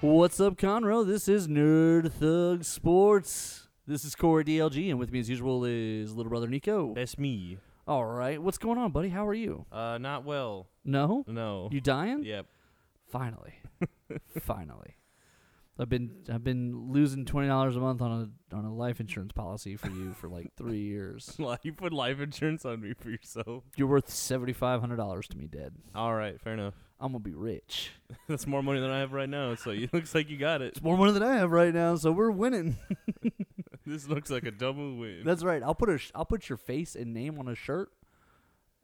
What's up, Conroe? This is Nerd Thug Sports. This is Corey DLG, and with me as usual is little brother Nico. That's me. All right, what's going on, buddy? How are you? Uh, not well. No, No. you dying? Yep. Finally, finally. I've been I've been losing twenty dollars a month on a on a life insurance policy for you for like three years. You put life insurance on me for yourself. You're worth seventy five hundred dollars to me, dead. All right, fair enough. I'm gonna be rich. That's more money than I have right now, so it looks like you got it. It's more money than I have right now, so we're winning. This looks like a double win. That's right. I'll put a sh- I'll put your face and name on a shirt.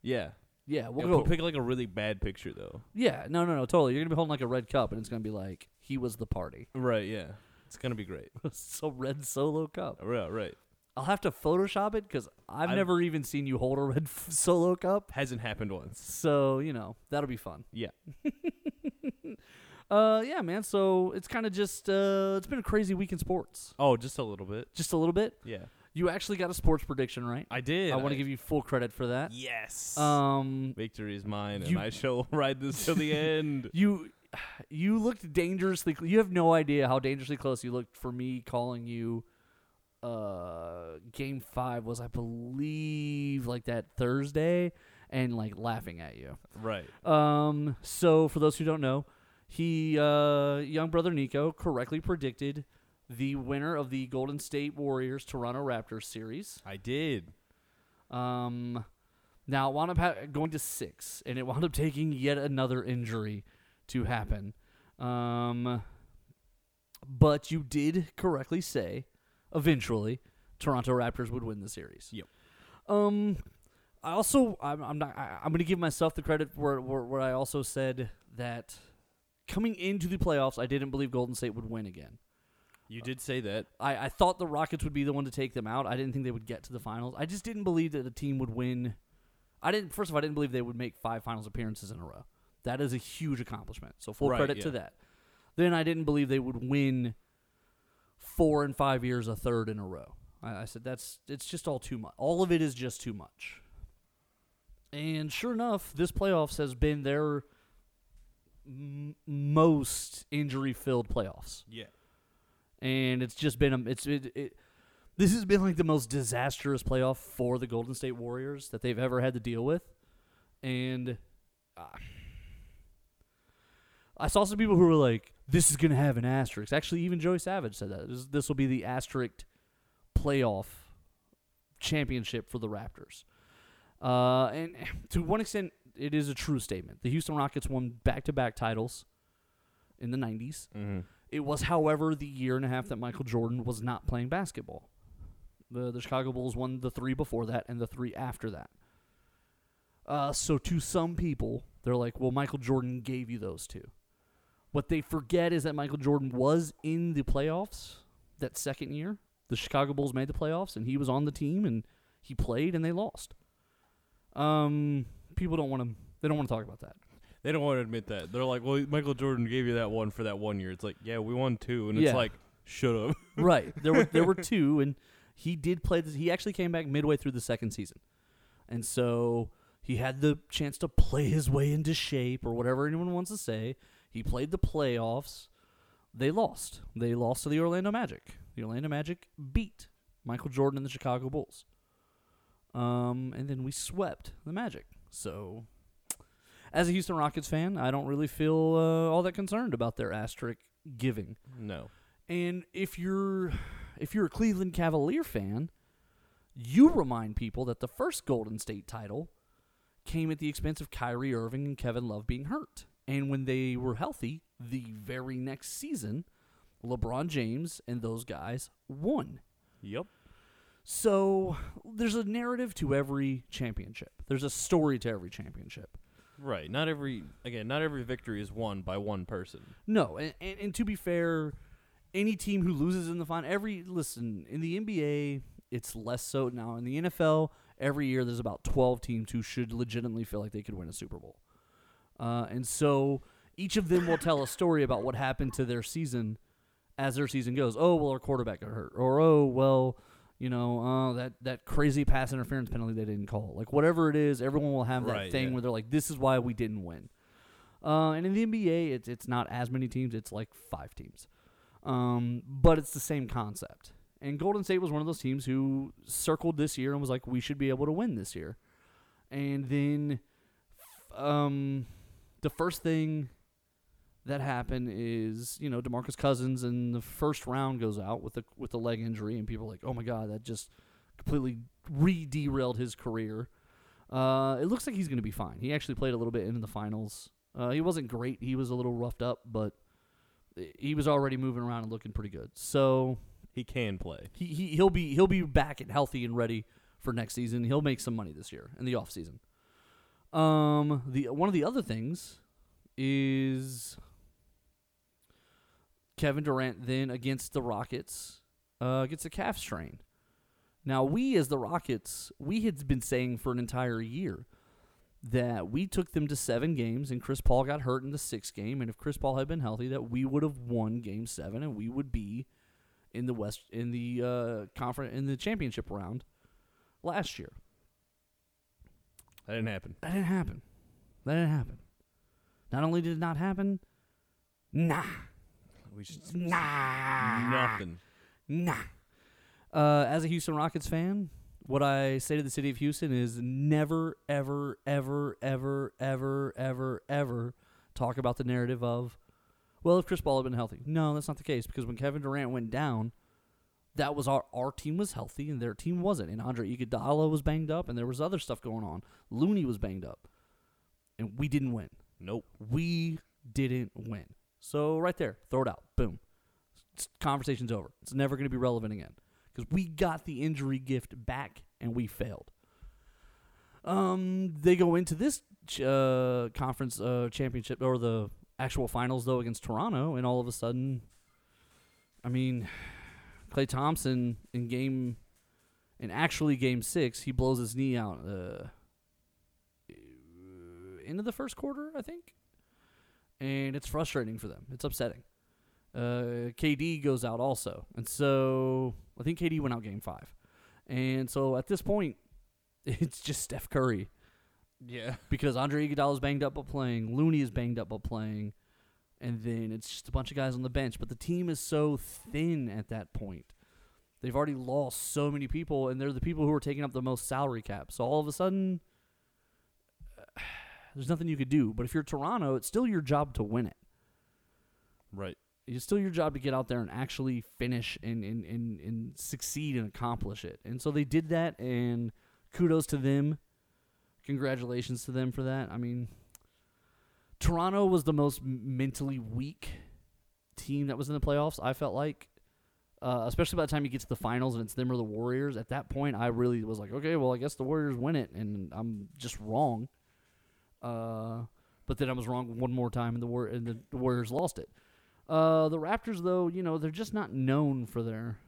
yeah. Yeah, we'll yeah go. pick like a really bad picture though. Yeah, no, no, no, totally. You're gonna be holding like a red cup, and it's gonna be like he was the party. Right. Yeah. It's gonna be great. so red solo cup. Right. Right. I'll have to Photoshop it because I've, I've- never even seen you hold a red f- solo cup. Hasn't happened once. So you know that'll be fun. Yeah. Uh, yeah, man. So it's kind of just uh, it's been a crazy week in sports. Oh, just a little bit. Just a little bit. Yeah. You actually got a sports prediction right. I did. I want to give you full credit for that. Yes. Um, Victory is mine, and you- I shall ride this till the end. you you looked dangerously. Cl- you have no idea how dangerously close you looked for me calling you. Uh, game five was I believe like that Thursday, and like laughing at you. Right. Um, so for those who don't know, he uh, young brother Nico correctly predicted the winner of the Golden State Warriors Toronto Raptors series. I did. Um, now it wound up ha- going to six, and it wound up taking yet another injury to happen. Um, but you did correctly say, eventually, Toronto Raptors would win the series. Yep. Um, I also I'm, I'm not I, I'm gonna give myself the credit where, where where I also said that coming into the playoffs, I didn't believe Golden State would win again. You did say that. I, I thought the Rockets would be the one to take them out. I didn't think they would get to the finals. I just didn't believe that the team would win. I didn't. First of all, I didn't believe they would make five finals appearances in a row. That is a huge accomplishment. So full Right, credit to that. Then I didn't believe they would win four and five years a third in a row. I, I said that's it's just all too much. All of it is just too much. And sure enough, this playoffs has been their m- most injury-filled playoffs Yeah. and it's just been a it's it, it this has been like the most disastrous playoff for the Golden State Warriors that they've ever had to deal with, and uh, I saw some people who were like, "This is gonna have an asterisk." Actually, even Joey Savage said that this, this will be the asterisk playoff championship for the Raptors. Uh, and to one extent, it is a true statement. The Houston Rockets won back-to-back titles in the '90s. Mm-hmm. It was, however, the year and a half that Michael Jordan was not playing basketball. The the Chicago Bulls won the three before that and the three after that. Uh, so to some people, they're like, "Well, Michael Jordan gave you those two. What they forget is that Michael Jordan was in the playoffs that second year. The Chicago Bulls made the playoffs, and he was on the team, and he played, and they lost. Um, people don't want to. They don't want to talk about that. They don't want to admit that. They're like, well, Michael Jordan gave you that one for that one year. It's like, yeah, we won two, and Yeah. it's like, shut up. right. There were there were two, and he did play. This, he actually came back midway through the second season, and so he had the chance to play his way into shape or whatever anyone wants to say. He played the playoffs. They lost. They lost to the Orlando Magic. The Orlando Magic beat Michael Jordan and the Chicago Bulls. Um, and then we swept the Magic. So, as a Houston Rockets fan, I don't really feel uh, all that concerned about their asterisk giving. No. And if you're if you're a Cleveland Cavalier fan, you remind people that the first Golden State title came at the expense of Kyrie Irving and Kevin Love being hurt. And when they were healthy, the very next season, LeBron James and those guys won. Yep. So there's a narrative to every championship. There's a story to every championship. Right. Not every again, not every victory is won by one person. No, and, and, and to be fair, any team who loses in the final, every listen in the NBA, it's less so now. In the NFL, every year there's about 12 teams who should legitimately feel like they could win a Super Bowl, uh, and so each of them will tell a story about what happened to their season as their season goes. Oh well, our quarterback got hurt, or oh well. You know, uh, that that crazy pass interference penalty they didn't call. Like whatever it is, everyone will have that Right, thing yeah. where they're like, "This is why we didn't win." Uh, and in the NBA, it's it's not as many teams. It's like five teams, um, but it's the same concept. And Golden State was one of those teams who circled this year and was like, we should be able to win this year. And then, um, the first thing that happened is you know Demarcus Cousins in the first round goes out with a with a leg injury, and people are like, oh my god, that just completely re derailed his career. Uh, it looks like he's going to be fine. He actually played a little bit in the finals. Uh, he wasn't great. He was a little roughed up, but he was already moving around and looking pretty good. So He can play. he, he he'll be he'll be back and healthy and ready for next season. He'll make some money this year in the off season. Um, the one of the other things is Kevin Durant then against the Rockets uh, gets a calf strain. Now we as the Rockets, we had been saying for an entire year that we took them to seven games and Chris Paul got hurt in the sixth game, and if Chris Paul had been healthy, that we would have won game seven and we would be in the West in the uh, conference in the championship round last year. That didn't happen. That didn't happen. That didn't happen. Not only did it not happen, nah, We should nah, nothing. nah. Uh, as a Houston Rockets fan, what I say to the city of Houston is never, ever, ever, ever, ever, ever, ever talk about the narrative of, well, if Chris Paul had been healthy. No, that's not the case because when Kevin Durant went down, that was our our team was healthy and their team wasn't. And Andre Iguodala was banged up and there was other stuff going on. Looney was banged up, and we didn't win. Nope. We didn't win. So right there, throw it out. Boom. Conversation's over. It's never going to be relevant again because we got the injury gift back and we failed. Um, they go into this ch- uh, conference uh, championship or the actual finals though against Toronto, and all of a sudden, I mean, Klay Thompson in game, in actually game six, he blows his knee out. Uh, into the first quarter, I think. And it's frustrating for them. It's upsetting. Uh, KD goes out also. And so I think KD went out game five. And so at this point, it's just Steph Curry Yeah. because Andre Iguodala is banged up but playing, Looney is banged up but playing, and then it's just a bunch of guys on the bench. But the team is so thin at that point. They've already lost so many people, and they're the people who are taking up the most salary cap. So all of a sudden, there's nothing you could do. But if you're Toronto, it's still your job to win it. Right. It's still your job to get out there and actually finish and, and, and, and succeed and accomplish it. And so they did that, and kudos to them. Congratulations to them for that. I mean, Toronto was the most mentally weak team that was in the playoffs, I felt like. Uh, especially by the time you get to the finals and it's them or the Warriors. At that point, I really was like, okay, well, I guess the Warriors win it, and I'm just wrong. Uh, but then I was wrong one more time, and the, War- and the, Warriors lost it. Uh, the Raptors, though, you know, they're just not known for their.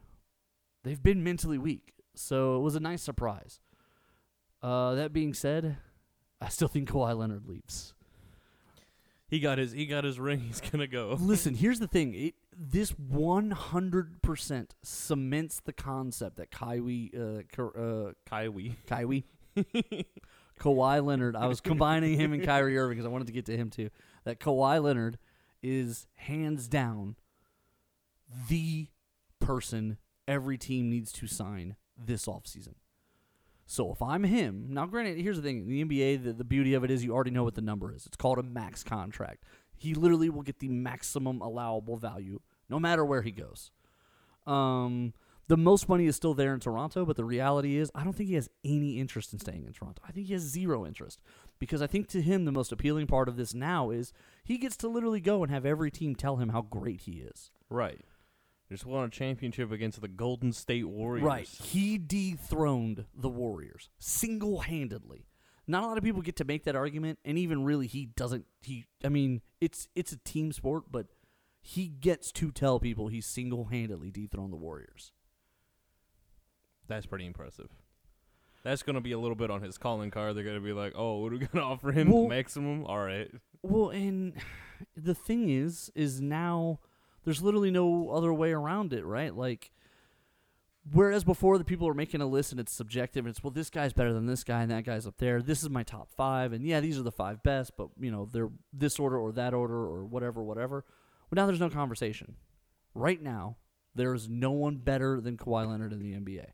They've been mentally weak, so it was a nice surprise. Uh, that being said, I still think Kawhi Leonard leaves. He got his he got his ring. He's gonna go. Listen, here's the thing. It, this 100% cements the concept that Kyrie, uh, Ky- uh, Kyrie. Kyrie, Kawhi Leonard. I was combining him and Kyrie Irving because I wanted to get to him too. That Kawhi Leonard is hands down the person every team needs to sign this offseason. So if I'm him, now granted, here's the thing: the NBA, the, the beauty of it is you already know what the number is. It's called a max contract. He literally will get the maximum allowable value, no matter where he goes. Um, the most money is still there in Toronto, but the reality is, I don't think he has any interest in staying in Toronto. I think he has zero interest because I think to him the most appealing part of this now is he gets to literally go and have every team tell him how great he is. Right. Just won a championship against the Golden State Warriors. Right. He dethroned the Warriors single handedly. Not a lot of people get to make that argument, and even really, he doesn't. He, I mean, it's it's a team sport, but he gets to tell people he single handedly dethroned the Warriors. That's pretty impressive. That's gonna be a little bit on his calling card. They're gonna be like, "Oh, what are we gonna offer him? Well- Maximum? All right." Well, and the thing is, is now there's literally no other way around it, right? Like Whereas before, the people are making a list and it's subjective. And it's well, this guy's better than this guy, and that guy's up there. This is my top five, and yeah, these are the five best. But you know, they're this order or that order or whatever, whatever. Well, now there's no conversation. Right now, there is no one better than Kawhi Leonard in the NBA.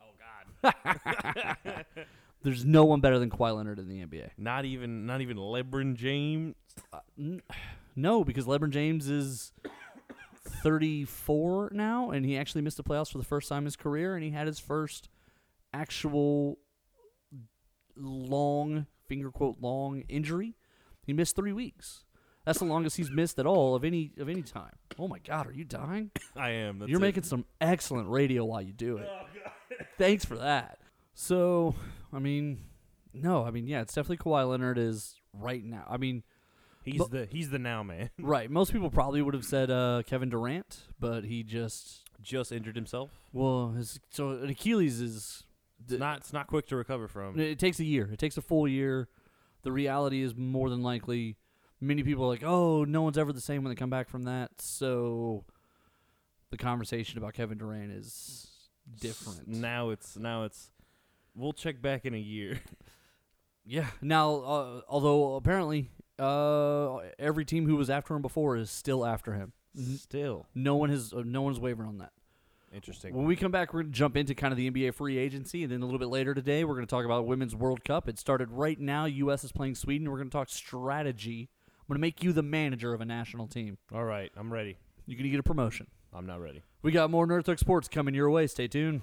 Oh God. There's no one better than Kawhi Leonard in the NBA. not even not even LeBron James. Uh, n- no, because LeBron James is 34 now, and he actually missed the playoffs for the first time in his career, and he had his first actual long, finger quote, long injury. He missed three weeks. That's the longest he's missed at all of any of any time. Oh my God, are you dying? I am. That's You're it. making some excellent radio while you do it. Thanks for that. So, I mean, no, I mean, yeah, it's definitely Kawhi Leonard is right now. I mean, He's But- the he's the now man. right. Most people probably would have said uh, Kevin Durant, but he just Just injured himself. well, his so an Achilles is It's not it's not quick to recover from. It takes a year. It takes a full year. The reality is more than likely, many people are like, "Oh, no one's ever the same when they come back from that." So, the conversation about Kevin Durant is different. Now it's now it's. We'll check back in a year. Yeah. Now, uh, although apparently, uh, every team who was after him before is still after him. Still No one has. Uh, no one's wavering on that. interesting. When we come back, we're going to jump into kind of the NBA free agency, and then a little bit later today, we're going to talk about Women's World Cup. It started right now. U.S. is playing Sweden. We're going to talk strategy. I'm going to make you the manager of a national team. All right, I'm ready. You're going to get a promotion. I'm not ready. We got more Nerd Thug Sports coming your way. Stay tuned.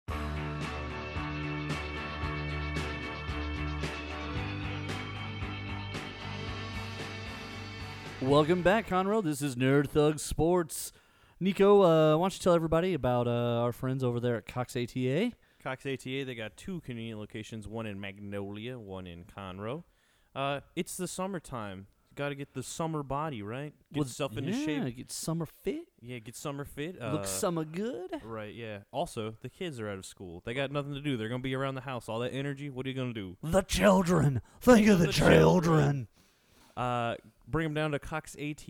Welcome back, Conroe. This is Nerd Thug Sports. Nico, uh, why don't you tell everybody about uh, our friends over there at Cox ATA? Cox ATA, they got two convenient locations, one in Magnolia, one in Conroe. Uh, it's the summertime. Got to get the summer body, right? Get Well, yourself into yeah, shape. Get summer fit. Yeah, get summer fit. Uh, Look summer good. Right, yeah. Also, the kids are out of school. They got nothing to do. They're going to be around the house. All that energy, what are you going to do? The children. Think of the, The children. Uh, bring them down to Cox ATA.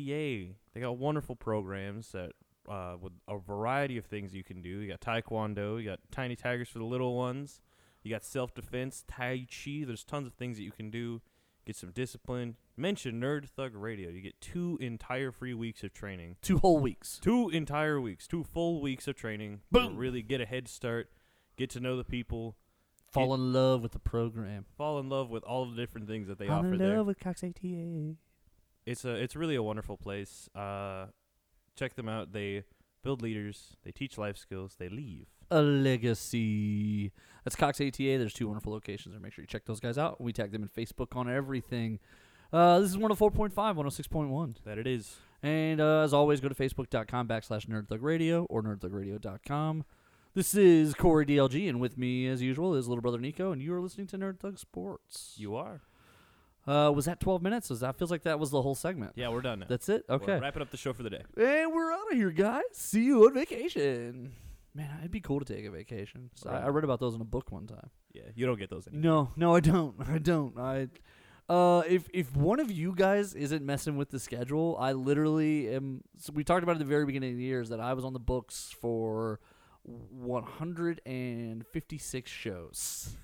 They got wonderful programs that uh, with a variety of things you can do. You got Taekwondo, you got Tiny Tigers for the little ones, you got self defense, Tai Chi. There's tons of things that you can do. Get some discipline. Mention Nerd Thug Radio. You get two entire free weeks of training. Two whole weeks. Two entire weeks, two full weeks of training. to Boom. really get a head start, get to know the people, Fall in love with the program. fall in love with all the different things that they I'm offer in there. love with Cox ATA. It's a it's really a wonderful place. Uh, check them out. They build leaders. They teach life skills. They leave. A legacy. That's Cox ATA. There's two wonderful locations there. Make sure you check those guys out. We tag them in Facebook on everything. Uh, this is 104.5, 106.1. That it is. And uh, as always, go to facebook.com backslash nerdthugradio or nerdthugradio.com. This is Corey DLG, and with me, as usual, is little brother Nico, and you are listening to Nerd Thug Sports. You are. Uh, was that 12 minutes? Was that feels like that was the whole segment? Yeah, we're done now. That's it? We're Okay. wrapping up the show for the day. And we're out of here, guys. See you on vacation. Man, it'd be cool to take a vacation. So I, I read about those in a book one time. Yeah, you don't get those anymore. No, no, I don't. I don't. I uh if if one of you guys isn't messing with the schedule, I literally am so we talked about at the very beginning of the years that I was on the books for 156 shows.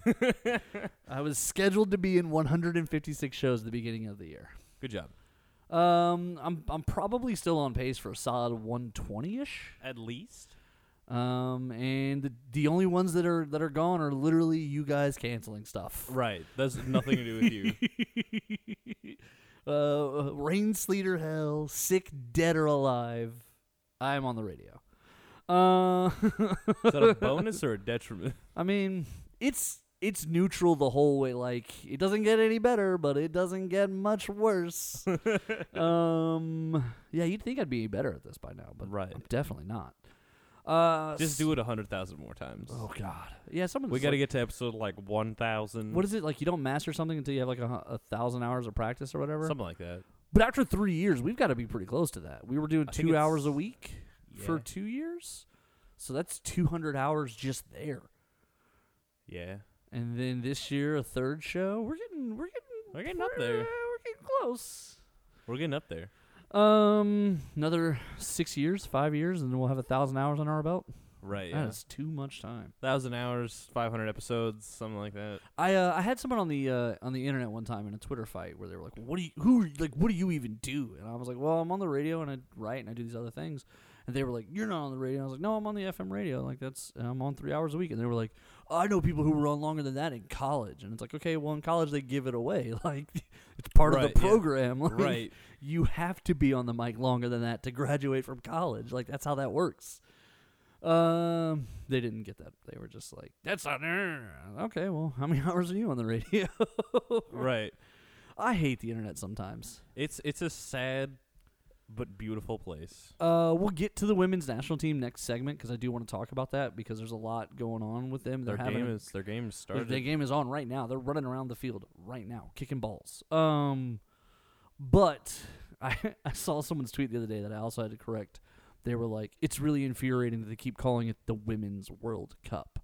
I was scheduled to be in 156 shows at the beginning of the year. Good job. Um I'm I'm probably still on pace for a solid 120ish. At least. Um and the the only ones that are that are gone are literally you guys canceling stuff. Right. That's nothing to do with you. uh, rain, sleet, or hell, sick, dead, or alive, I'm on the radio. Uh, Is that a bonus or a detriment? I mean, it's it's neutral the whole way. Like it doesn't get any better, but it doesn't get much worse. um, yeah, you'd think I'd be better at this by now, but Right. I'm definitely not. Uh, Just do it a hundred thousand more times. Oh God, yeah. We got to get to episode like one thousand. What is it like? You don't master something until you have like a, a thousand hours of practice or whatever. something like that? But after three years, we've got to be pretty close to that. We were doing I two hours a it's- week for two years, so that's two hundred hours just there. Yeah, And then this year, a third show. We're getting, we're getting, we're getting up there. we're getting close. We're getting up there. Um, another six years, five years, and then we'll have a thousand hours on our belt. Right. Yeah. is too much time. Thousand hours, five hundred episodes, something like that. I uh, I had someone on the uh, on the internet one time in a Twitter fight where they were like, "What do you who are- like what do you even do?" And I was like, "Well, I'm on the radio and I write and I do these other things." And they were like, "You're not on the radio." I was like, "No, I'm on the FM radio. Like that's I'm on three hours a week." And they were like, "I know people who were on longer than that in college." And it's like, okay, well in college they give it away. Like it's part of Right, the yeah. program. Like, Right. You have to be on the mic longer than that to graduate from college. Like that's how that works. Um, they didn't get that. They were just like, "That's not okay." Well, how many hours are you on the radio? right. I hate the internet sometimes. It's it's a sad but beautiful place. Uh, we'll get to the women's national team next segment because I do want to talk about that because there's a lot going on with them. They're Their game is their game their, started. their game is on right now. They're running around the field right now, kicking balls. Um, but I I saw someone's tweet the other day that I also had to correct. They were like, "It's really infuriating that they keep calling it the Women's World Cup."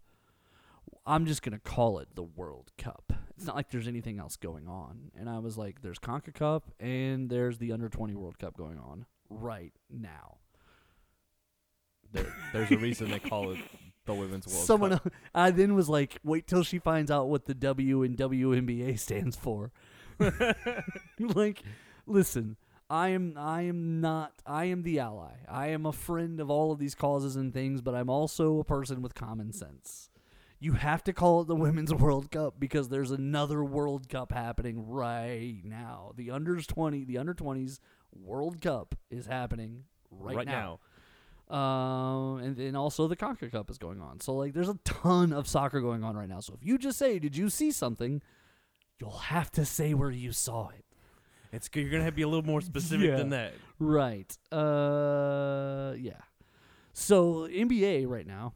I'm just gonna call it the World Cup. It's not like there's anything else going on. And I was like, "There's Conca Cup and there's the Under 20 World Cup going on right now." There, there's a reason they call it the Women's World Someone, Cup. el- I then was like, "Wait till she finds out what the W and WNBA stands for." like, listen, I am, I am not, I am the ally. I am a friend of all of these causes and things, but I'm also a person with common sense. You have to call it the Women's World Cup because there's another World Cup happening right now. The unders twenty, the under twenties World Cup is happening right, right now. um, and then also the Conca Cup is going on. So like, there's a ton of soccer going on right now. So if you just say, "Did you see something?" You'll have to say where you saw it. It's. You're gonna have to be a little more specific Yeah. than that. Right. Uh, yeah. So NBA right now,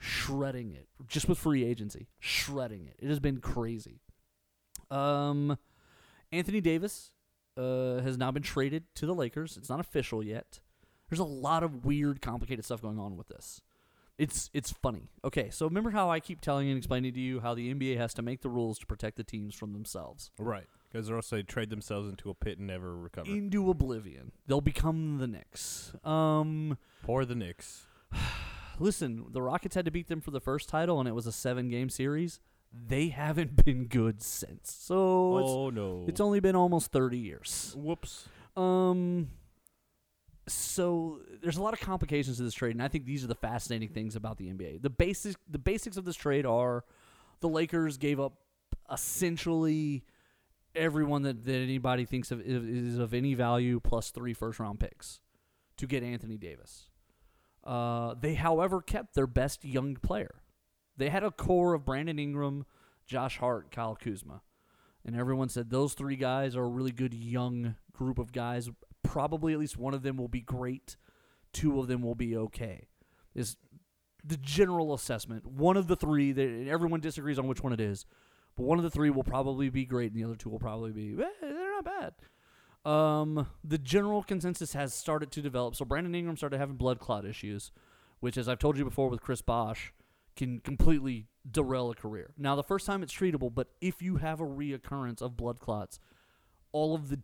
shredding it just with free agency, shredding it. It has been crazy. Um, Anthony Davis uh, has now been traded to the Lakers. It's not official yet. There's a lot of weird, complicated stuff going on with this. It's it's funny. Okay, so remember how I keep telling and explaining to you how the NBA has to make the rules to protect the teams from themselves Right. Because they're also they trade themselves into a pit and never recover. into oblivion. They'll become the Knicks. Um, Poor the Knicks. Listen, the Rockets had to beat them for the first title, and it was a seven-game series. They haven't been good since. So it's, oh no. it's only been almost thirty years. Whoops. Um. So there's a lot of complications to this trade, and I think these are the fascinating things about the NBA. The basics, the basics of this trade are, the Lakers gave up essentially everyone that, that anybody thinks of is is of any value plus three first round picks to get Anthony Davis. Uh, they, however, kept their best young player. They had a core of Brandon Ingram, Josh Hart, Kyle Kuzma. And everyone said those three guys are a really good young group of guys. Probably at least one of them will be great. Two of them will be okay. Is the general assessment. One of the three, that everyone disagrees on which one it is, but one of the three will probably be great, and the other two will probably be eh, they're not bad. Um, the general consensus has started to develop. So Brandon Ingram started having blood clot issues, which, as I've told you before with Chris Bosh, can completely derail a career. Now, the first time it's treatable, but if you have a reoccurrence of blood clots, all of the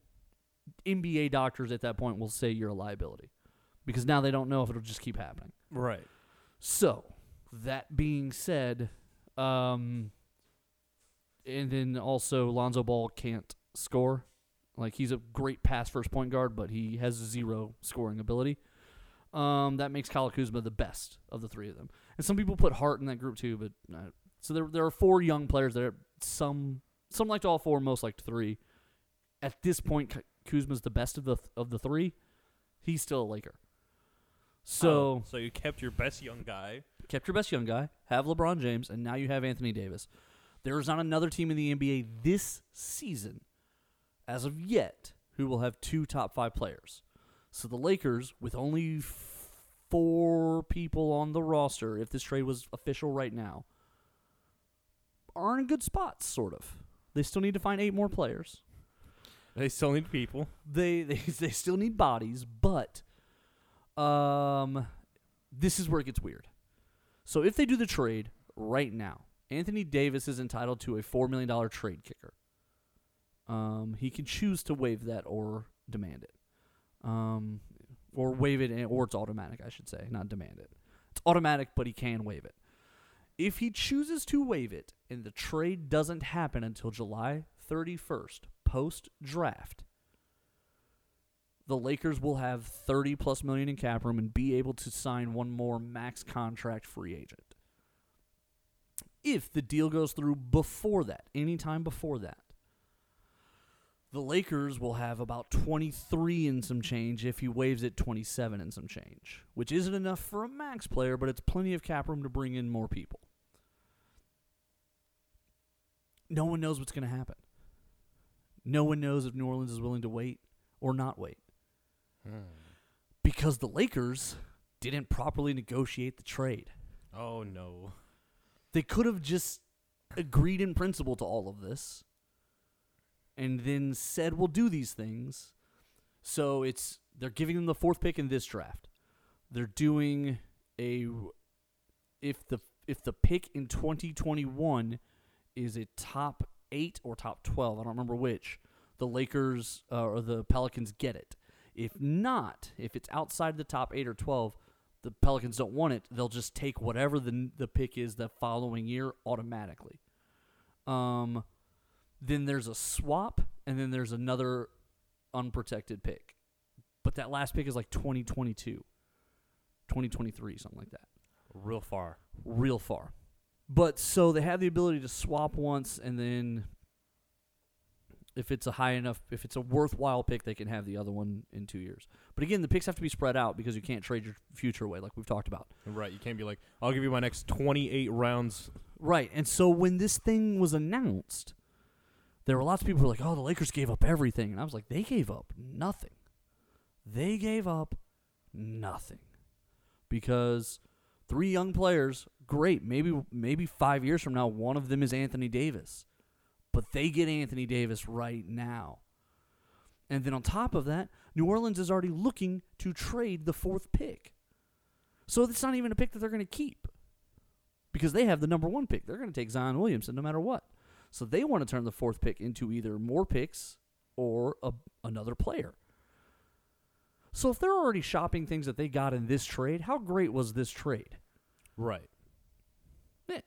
NBA doctors at that point will say you're a liability because now they don't know if it'll just keep happening. Right. So, that being said, um, and then also Lonzo Ball can't score. Like he's a great pass first point guard, but he has zero scoring ability. Um, that makes Kyle Kuzma the best of the three of them. And some people put Hart in that group too, but uh, so there there are four young players that are some some liked all four, most liked three. At this point, Kuzma's the best of the of the three. He's still a Laker. So Oh, so you kept your best young guy. kept your best young guy, have LeBron James, and now you have Anthony Davis. There is not another team in the NBA this season, as of yet, who will have two top five players. So the Lakers, with only four people on the roster, if this trade was official right now, are in good spots, sort of. They still need to find eight more players. They still need people. They they, they still need bodies, but um, this is where it gets weird. So if they do the trade right now, Anthony Davis is entitled to a four million dollar trade kicker. Um, he can choose to waive that or demand it, um, or waive it, or it's automatic. I should say, not demand it. It's automatic, but he can waive it. If he chooses to waive it and the trade doesn't happen until July 31st, post draft, the Lakers will have 30 plus million in cap room and be able to sign one more max contract free agent. If the deal goes through before that, anytime before that, the Lakers will have about 23 and some change if he waves it 27 and some change, which isn't enough for a max player, but it's plenty of cap room to bring in more people. No one knows what's going to happen. No one knows if New Orleans is willing to wait or not wait hmm. because the Lakers didn't properly negotiate the trade. Oh no. They could have just agreed in principle to all of this and then said we'll do these things. So it's they're giving them the fourth pick in this draft. They're doing a if the if the pick in 2021 is a top 8 or top 12, I don't remember which, the Lakers uh, or the Pelicans get it. If not, if it's outside the top 8 or 12, the Pelicans don't want it, they'll just take whatever the the pick is the following year automatically. Um, then there's a swap, and then there's another unprotected pick. But that last pick is like 2022, 2023, something like that. Real far. Real far. But so they have the ability to swap once, and then if it's a high enough, if it's a worthwhile pick, they can have the other one in two years. But again, the picks have to be spread out because you can't trade your future away, like we've talked about. Right. You can't be like, I'll give you my next 28 rounds. Right. And so when this thing was announced, there were lots of people who were like, oh, the Lakers gave up everything. And I was like, they gave up nothing. They gave up nothing. Because three young players, great. Maybe maybe five years from now, one of them is Anthony Davis. But they get Anthony Davis right now. And then on top of that, New Orleans is already looking to trade the fourth pick. So it's not even a pick that they're going to keep because they have the number one pick. They're going to take Zion Williamson no matter what. So they want to turn the fourth pick into either more picks or a, another player. So if they're already shopping things that they got in this trade, how great was this trade? Right. Eh,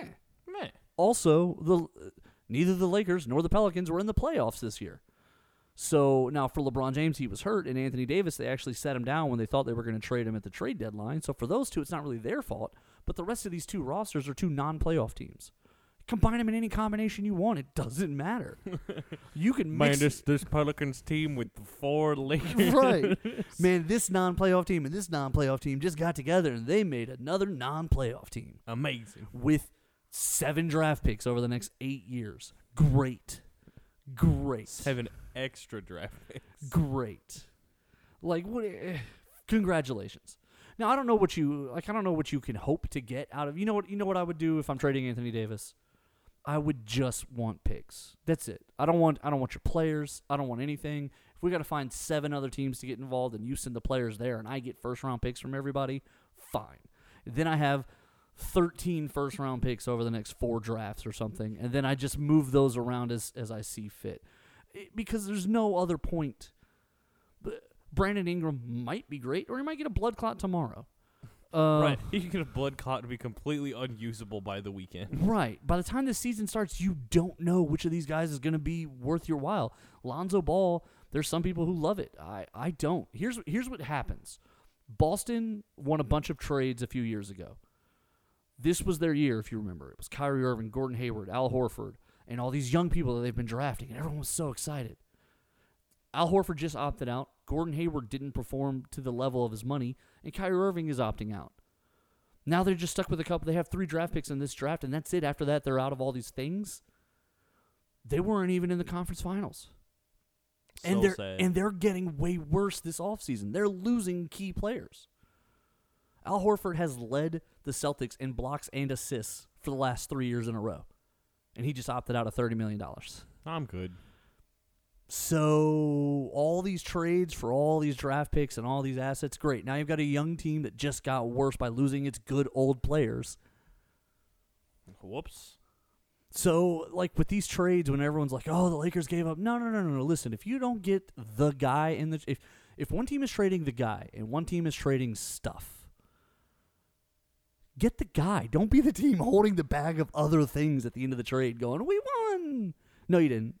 eh. Meh. Also, the neither the Lakers nor the Pelicans were in the playoffs this year. So now for LeBron James, he was hurt, and Anthony Davis, they actually set him down when they thought they were going to trade him at the trade deadline. So for those two, it's not really their fault. But the rest of these two rosters are two non-playoff teams. Combine them in any combination you want; it doesn't matter. you can Man, mix this this Pelicans team with four Lakers. right, man. This non-playoff team and this non-playoff team just got together, and they made another non-playoff team Amazing. with seven draft picks over the next eight years. Great, great, Seven extra draft picks. great. Like what? eh, Congratulations. Now I don't know what you like. I don't know what you can hope to get out of. You know what? You know what I would do if I'm trading Anthony Davis. I would just want picks. That's it. I don't want. I don't want your players. I don't want anything. If we got to find seven other teams to get involved, and you send the players there, and I get first round picks from everybody, fine. Then I have 13 first round picks over the next four drafts or something, and then I just move those around as as I see fit, It- because there's no other point. Brandon Ingram might be great, or he might get a blood clot tomorrow. Uh, right. He can get a blood clot and be completely unusable by the weekend. Right. By the time the season starts, you don't know which of these guys is going to be worth your while. Lonzo Ball, there's some people who love it. I, I don't. Here's here's what happens. Boston won a bunch of trades a few years ago. This was their year, if you remember. It was Kyrie Irving, Gordon Hayward, Al Horford, and all these young people that they've been drafting, and everyone was so excited. Al Horford just opted out. Gordon Hayward didn't perform to the level of his money, and Kyrie Irving is opting out. Now they're just stuck with a couple. They have three draft picks in this draft, and that's it. After that, they're out of all these things. They weren't even in the conference finals. So and they're sad. and they're getting way worse this offseason. They're losing key players. Al Horford has led the Celtics in blocks and assists for the last three years in a row, and he just opted out of thirty million dollars. I'm good. So all these trades for all these draft picks and all these assets, great. Now you've got a young team that just got worse by losing its good old players. Whoops. So, like with these trades, when everyone's like, "Oh, the Lakers gave up," no, no, no, no, no. Listen, if you don't get the guy in the if if one team is trading the guy and one team is trading stuff, get the guy. Don't be the team holding the bag of other things at the end of the trade, going, "We won." No, you didn't.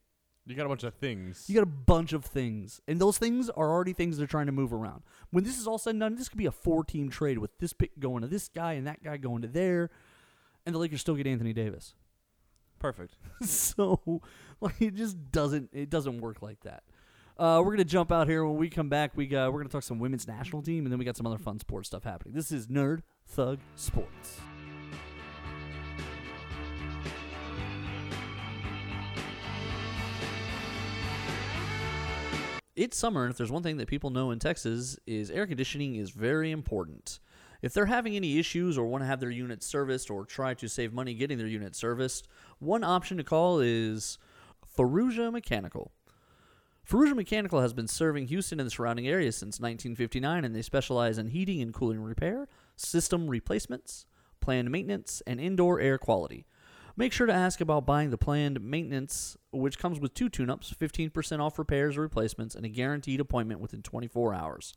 You got a bunch of things. You got a bunch of things, and those things are already things they're trying to move around. When this is all said and done, this could be a four-team trade with this pick going to this guy and that guy going to there, and the Lakers still get Anthony Davis. Perfect. so like it just doesn't it doesn't work like that. Uh, we're gonna jump out here when we come back. We got we're gonna talk some women's national team, and then we got some other fun sports stuff happening. This is Nerd Thug Sports. It's summer, and if there's one thing that people know in Texas is air conditioning is very important. If they're having any issues or want to have their unit serviced or try to save money getting their unit serviced, one option to call is Faruja Mechanical. Faruja Mechanical has been serving Houston and the surrounding areas since 1959, and they specialize in heating and cooling repair, system replacements, planned maintenance, and indoor air quality. Make sure to ask about buying the planned maintenance, which comes with two tune ups, 15% off repairs or replacements, and a guaranteed appointment within 24 hours.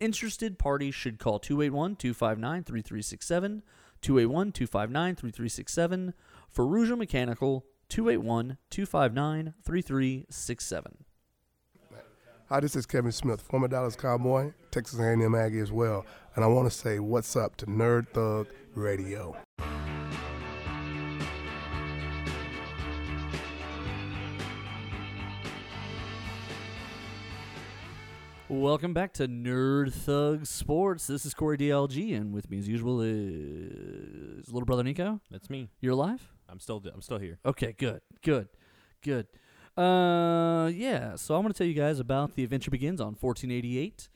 Interested parties should call 281 259 3367, 281 259 3367, Faruja Mechanical, 281 259 3367. Hi, this is Kevin Smith, former Dallas Cowboy, Texas A&M Aggie as well, and I want to say what's up to Nerd Thug Radio. Welcome back to Nerd Thug Sports. This is Corey DLG, and with me as usual is little brother Nico. That's me. You're alive? I'm still. I'm still here. Okay, good, good, good. Uh, yeah. So I'm going to tell you guys about the Adventure Begins on 1488.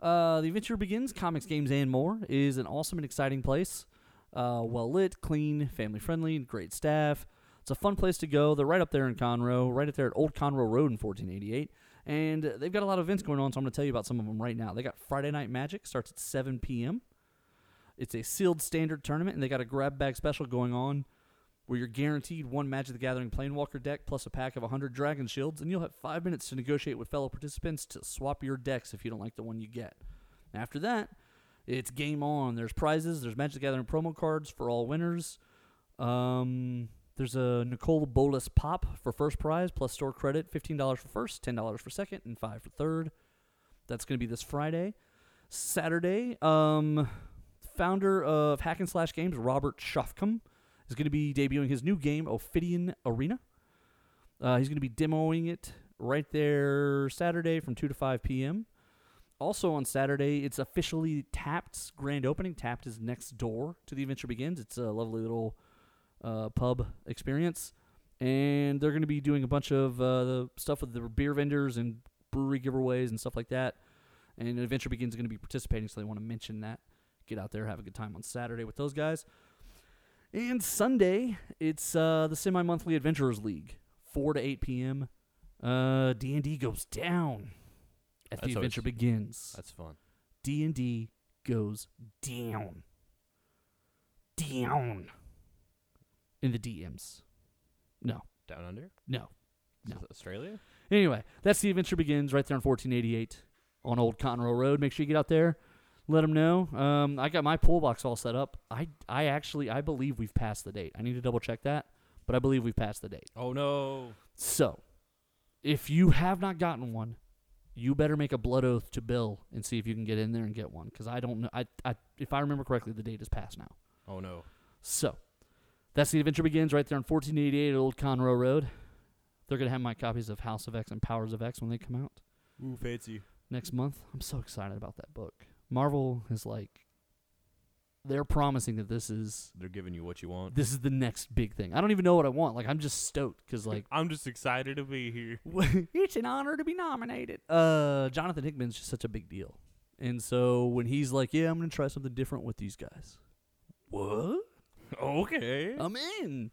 Uh, the Adventure Begins, comics, games, and more is an awesome and exciting place. Uh, well lit, clean, family friendly, great staff. It's a fun place to go. They're right up there in Conroe, right up there at Old Conroe Road in 1488. And they've got a lot of events going on, so I'm going to tell you about some of them right now. They got Friday Night Magic, starts at 7 p.m. It's a sealed standard tournament, and they got a grab bag special going on where you're guaranteed one Magic the Gathering Planeswalker deck plus a pack of 100 Dragon Shields, and you'll have five minutes to negotiate with fellow participants to swap your decks if you don't like the one you get. After that, it's game on. There's prizes. There's Magic the Gathering promo cards for all winners. Um, there's a Nicol Bolas pop for first prize plus store credit, $15 for first, $10 for second, and 5 for third. That's going to be this Friday. Saturday, um, founder of Hack and Slash Games, Robert Schofcom, is going to be debuting his new game, Ophidian Arena. Uh, he's going to be demoing it right there Saturday from 2 to 5 p.m. Also on Saturday, it's officially Tapped's grand opening. Tapped is next door to the Adventure Begins. It's a lovely little uh, pub experience. And they're going to be doing a bunch of uh, the stuff with the beer vendors and brewery giveaways and stuff like that. And Adventure Begins is going to be participating, so they want to mention that. Get out there, have a good time on Saturday with those guys. And Sunday, it's uh, the semi-monthly Adventurers League, 4 to 8 p.m. Uh, D&D goes down at the always- Adventure Begins. That's fun. D&D goes down. Down. In the DMs. No, Down under. no. No. Australia. Anyway, that's the adventure begins right there on 1488 on Old Conroe Road. Make sure you get out there. Let them know. Um, I got my pool box all set up. I, I actually, I believe we've passed the date. I need to double check that, but I believe we've passed the date. Oh no. So, if you have not gotten one, you better make a blood oath to Bill and see if you can get in there and get one. Because I don't know. I, I, if I remember correctly, the date is passed now. Oh no. So, that's the adventure begins right there on 1488 at Old Conroe Road. They're gonna have my copies of House of X and Powers of X when they come out Ooh, fancy. next month. I'm so excited about that book. Marvel is like they're promising that this is They're giving you what you want. this is the next big thing. I don't even know what I want. Like I'm just stoked because like I'm just excited to be here. it's an honor to be nominated. Uh, Jonathan Hickman's just such a big deal, and so when he's like, "Yeah, I'm gonna try something different with these guys," what? Okay. I'm in.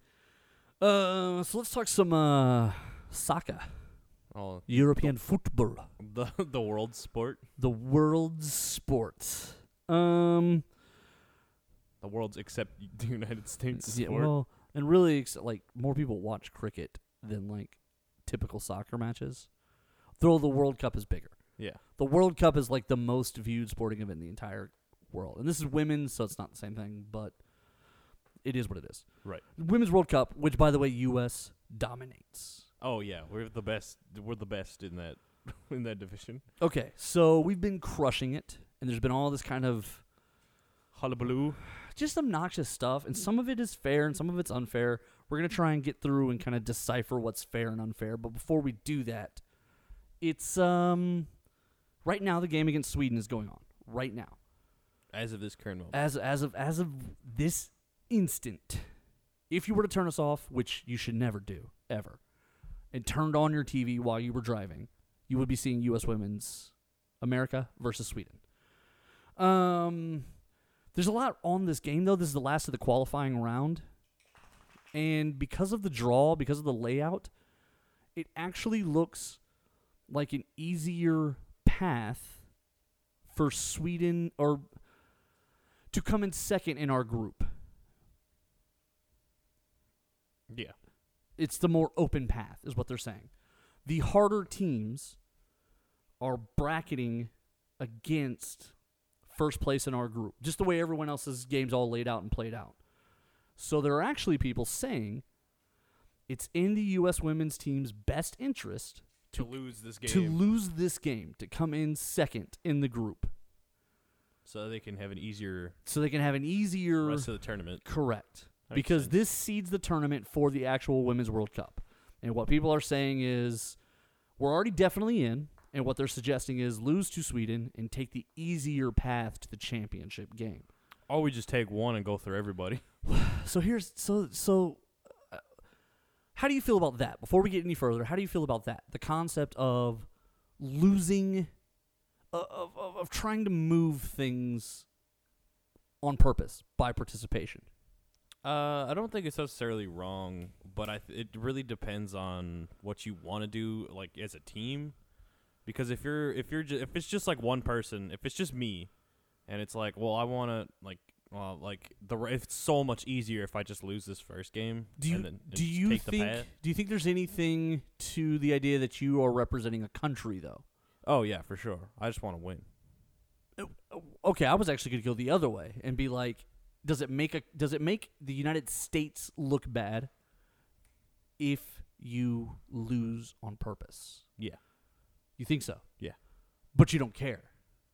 Uh, so let's talk some uh soccer, Oh, European football, the the world sport, the world's sport. Um, the world's except the United States yeah, sport. well, and really, ex- like more people watch cricket than like typical soccer matches. Though the World Cup is bigger. yeah. The World Cup is like the most viewed sporting event in the entire world. And this is women's, so it's not the same thing, but it is what it is. Right. Women's World Cup, which by the way, US dominates. Oh yeah, we're the best. We're the best in that in that division. Okay, so we've been crushing it, and there's been all this kind of Hullabaloo. just obnoxious stuff, and some of it is fair and some of it's unfair. We're gonna try and get through and kind of decipher what's fair and unfair. But before we do that, it's um right now the game against Sweden is going on. Right now. As of this current moment. as as of as of this instant, if you were to turn us off, which you should never do ever, and turned on your TV while you were driving, you would be seeing U.S. Women's America versus Sweden. Um, there's a lot on this game though. This is the last of the qualifying round, and because of the draw, because of the layout, it actually looks like an easier path for Sweden or to come in second in our group. Yeah. It's the more open path, is what they're saying. The harder teams are bracketing against first place in our group, just the way everyone else's games all laid out and played out. So there are actually people saying it's in the U.S. women's team's best interest To lose this game, to lose this game, to come in second in the group, so they can have an easier so they can have an easier rest of the tournament. Correct. Because sense. this seeds the tournament for the actual Women's World Cup. And what people are saying is we're already definitely in. And what they're suggesting is lose to Sweden and take the easier path to the championship game. Or we just take one and go through everybody. So here's so so. Uh, how do you feel about that? Before we get any further, how do you feel about that? The concept of losing, uh, of, of of trying to move things on purpose by participation. Uh, I don't think it's necessarily wrong, but I th- it really depends on what you want to do, like as a team. Because if you're if you're ju- if it's just like one person, if it's just me, and it's like, well, I want to like, well, like the r- it's so much easier if I just lose this first game. Do you and then do you think do you think there's anything to the idea that you are representing a country though? Oh yeah, for sure. I just want to win. Okay, I was actually going to go the other way and be like, does it make a does it make the United States look bad if you lose on purpose? Yeah. You think so? Yeah. But you don't care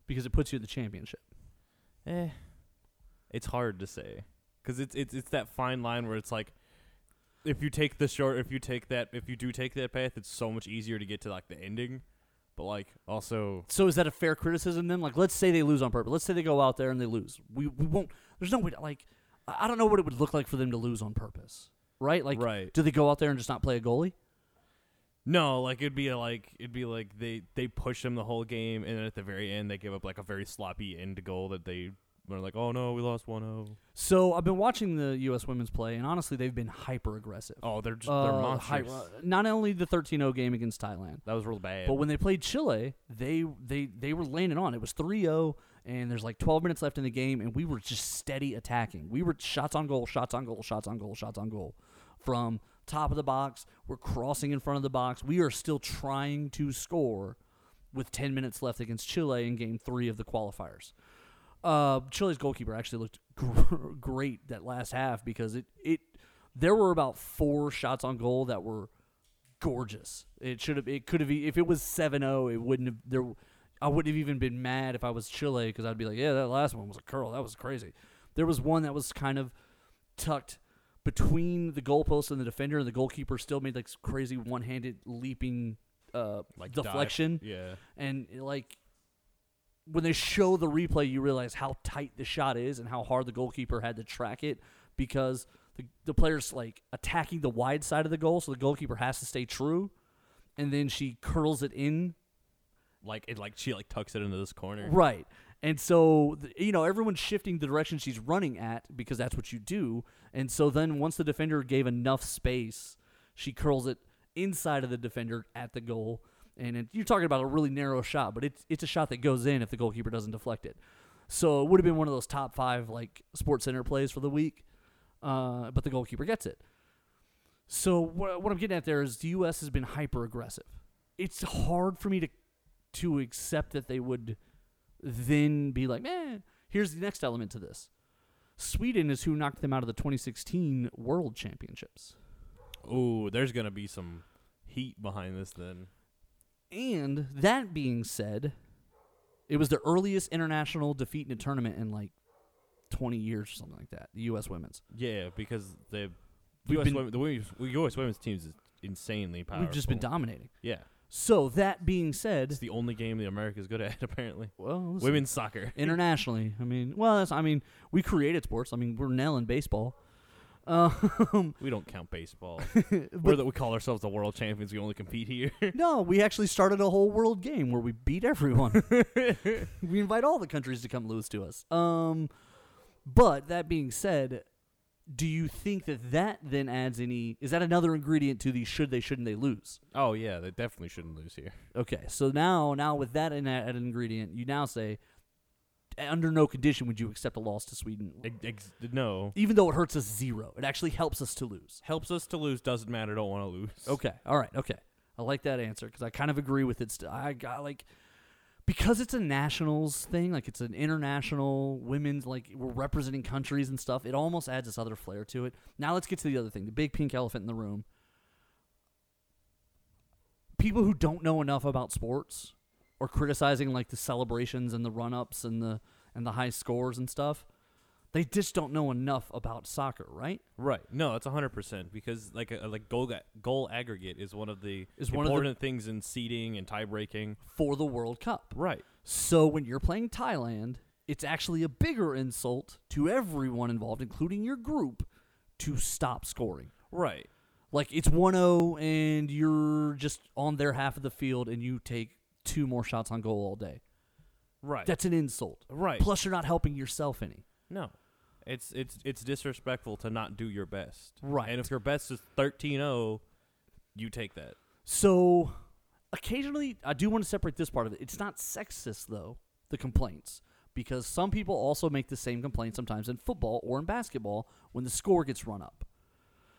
because it puts you in the championship. Eh, it's hard to say because it's it's it's that fine line where it's like, if you take the short, if you take that, if you do take that path, it's so much easier to get to like the ending. But like also, So is that a fair criticism then? Like, let's say they lose on purpose. Let's say they go out there and they lose. We we won't. There's no way. To, like, I don't know what it would look like for them to lose on purpose. Right? Like, right? do they go out there and just not play a goalie? No, like it'd be like it'd be like they they push them the whole game, and then at the very end they give up like a very sloppy end goal that they were like, oh no, we lost 1-0. So I've been watching the U.S. women's play, and honestly, they've been hyper aggressive. Oh, they're just Uh, they're hy- monsters. uh, not only the 13-0 game against Thailand, that was real bad. but when they played Chile, they they they were laying it on. It was 3-0, and there's like 12 minutes left in the game, and we were just steady attacking. We were shots on goal, shots on goal, shots on goal, shots on goal, from top of the box. We're crossing in front of the box. We are still trying to score with 10 minutes left against Chile in Game Three of the qualifiers. Uh, Chile's goalkeeper actually looked gr- great that last half because it it there were about four shots on goal that were gorgeous. It should have it could have if it was 7-0, it wouldn't have there I wouldn't have even been mad if I was Chile because I'd be like, yeah, that last one was a curl. That was crazy. There was one that was kind of tucked between the goalpost and the defender, and the goalkeeper still made like crazy one-handed leaping uh, like dive. deflection Yeah. and like when they show the replay, you realize how tight the shot is and how hard the goalkeeper had to track it because the the player's like attacking the wide side of the goal, so the goalkeeper has to stay true, and then she curls it in Like it, like she like tucks it into this corner. Right. And so, th- you know, everyone's shifting the direction she's running at because that's what you do. And so then once the defender gave enough space, she curls it inside of the defender at the goal. And it, you're talking about a really narrow shot, but it's it's a shot that goes in if the goalkeeper doesn't deflect it. So it would have been one of those top five like Sports Center plays for the week, uh, but the goalkeeper gets it. So what, what I'm getting at there is the U.S. has been hyper aggressive. It's hard for me to to accept that they would then be like, man, here's the next element to this. Sweden is who knocked them out of the 2016 World Championships. Oh, there's gonna be some heat behind this then. And that being said, it was the earliest international defeat in a tournament in like 20 years or something like that. The U.S. women's. Yeah, because the We've U.S. been- women, the women's, U.S. women's teams is insanely powerful. We've just been dominating. Yeah, So that being said, it's the only game the America's good at apparently. well, listen, Women's soccer. internationally. I mean, well, that's, I mean, we created sports. I mean, we're nailing baseball. Um, We don't count baseball. We're that we call ourselves the world champions. We only compete here. no, we actually started a whole world game where we beat everyone. we invite all the countries to come lose to us. Um, but that being said, do you think that that then adds any? Is that another ingredient to the should they shouldn't they lose? oh yeah, they definitely shouldn't lose here. Okay, so now now with that in added ingredient, you now say, under no condition would you accept a loss to Sweden, Ex- no, even though it hurts us zero. It actually helps us to lose. helps us to lose. Doesn't matter. Don't want to lose. Okay. All right. Okay. I like that answer because I kind of agree with it. St- I got like because it's a nationals thing, like it's an international women's, like we're representing countries and stuff. It almost adds this other flair to it. Now let's get to the other thing, the big pink elephant in the room. People who don't know enough about sports or criticizing like the celebrations and the run-ups and the and the high scores and stuff. They just don't know enough about soccer, right? Right. No, it's hundred percent because like a, like goal ga- goal aggregate is one of the Is one of the- important things in seeding and tie breaking. For the World Cup. Right. So when you're playing Thailand, it's actually a bigger insult to everyone involved, including your group, to stop scoring. Right. Like it's 1-0 and you're just on their half of the field and you take two more shots on goal all day. Right. That's an insult. right. Plus you're not helping yourself any. no. It's it's it's disrespectful to not do your best. Right. And if your best is 13-0, you take that. So occasionally I do want to separate this part of it. It's not sexist though, the complaints. Because some people also make the same complaint sometimes in football or in basketball when the score gets run up.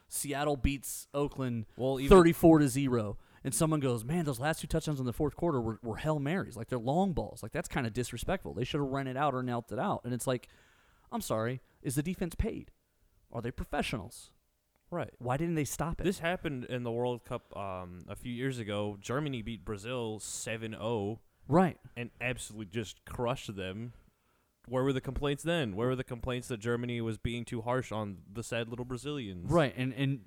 Seattle beats Oakland Well, even- 34 to 0 and someone goes, "Man, those last two touchdowns in the fourth quarter were, were Hail Marys. Like they're long balls. Like that's kind of disrespectful. They should have run it out or knelt it out." And it's like, "I'm sorry. Is the defense paid? Are they professionals? Right. Why didn't they stop it?" This happened in the World Cup um, a few years ago. Germany beat Brazil 7-0 right. and absolutely just crushed them. Where were the complaints then? Where were the complaints that Germany was being too harsh on the sad little Brazilians? Right, and and